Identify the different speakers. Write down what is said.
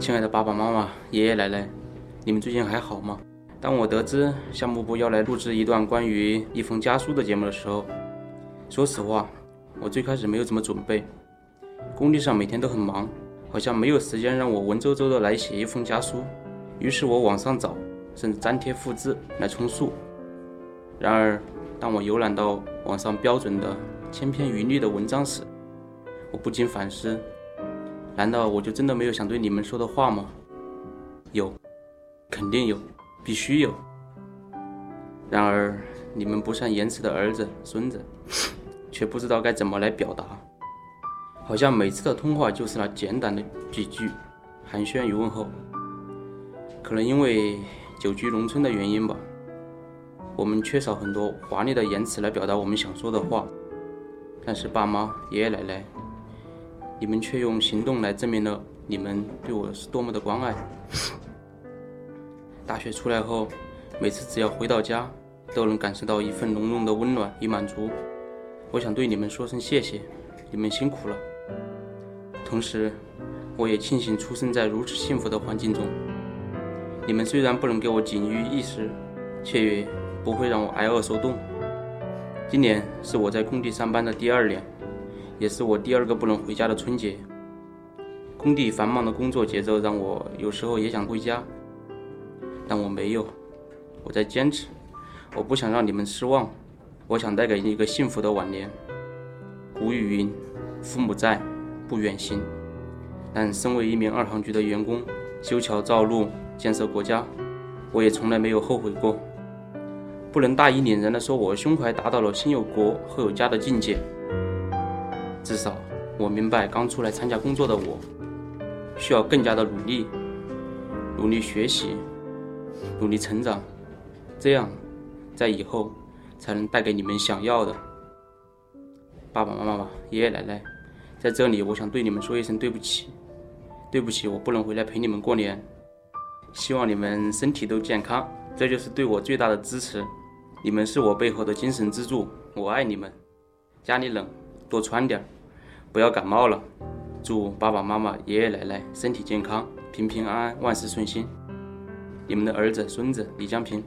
Speaker 1: 亲爱的爸爸妈妈、爷爷奶奶，你们最近还好吗？当我得知项目部要来录制一段关于一封家书的节目的时候，说实话，我最开始没有怎么准备。工地上每天都很忙，好像没有时间让我文绉绉的来写一封家书。于是我网上找，甚至粘贴复制来充数。然而，当我浏览到网上标准的千篇一律的文章时，我不禁反思：难道我就真的没有想对你们说的话吗？有，肯定有。必须有。然而，你们不善言辞的儿子、孙子，却不知道该怎么来表达，好像每次的通话就是那简短的几句寒暄与问候。可能因为久居农村的原因吧，我们缺少很多华丽的言辞来表达我们想说的话。但是，爸妈、爷爷奶奶，你们却用行动来证明了你们对我是多么的关爱。大学出来后，每次只要回到家，都能感受到一份浓浓的温暖与满足。我想对你们说声谢谢，你们辛苦了。同时，我也庆幸出生在如此幸福的环境中。你们虽然不能给我锦衣玉食，却也不会让我挨饿受冻。今年是我在工地上班的第二年，也是我第二个不能回家的春节。工地繁忙的工作节奏让我有时候也想回家。但我没有，我在坚持。我不想让你们失望，我想带给你一个幸福的晚年。古语云：“父母在，不远行。”但身为一名二航局的员工，修桥造路、建设国家，我也从来没有后悔过。不能大义凛然地说我胸怀达到了先有国后有家的境界。至少我明白，刚出来参加工作的我，需要更加的努力，努力学习。努力成长，这样，在以后才能带给你们想要的。爸爸妈妈、爷爷奶奶，在这里，我想对你们说一声对不起，对不起，我不能回来陪你们过年。希望你们身体都健康，这就是对我最大的支持。你们是我背后的精神支柱，我爱你们。家里冷，多穿点儿，不要感冒了。祝爸爸妈妈、爷爷奶奶身体健康，平平安安，万事顺心。你们的儿子、孙子李江平。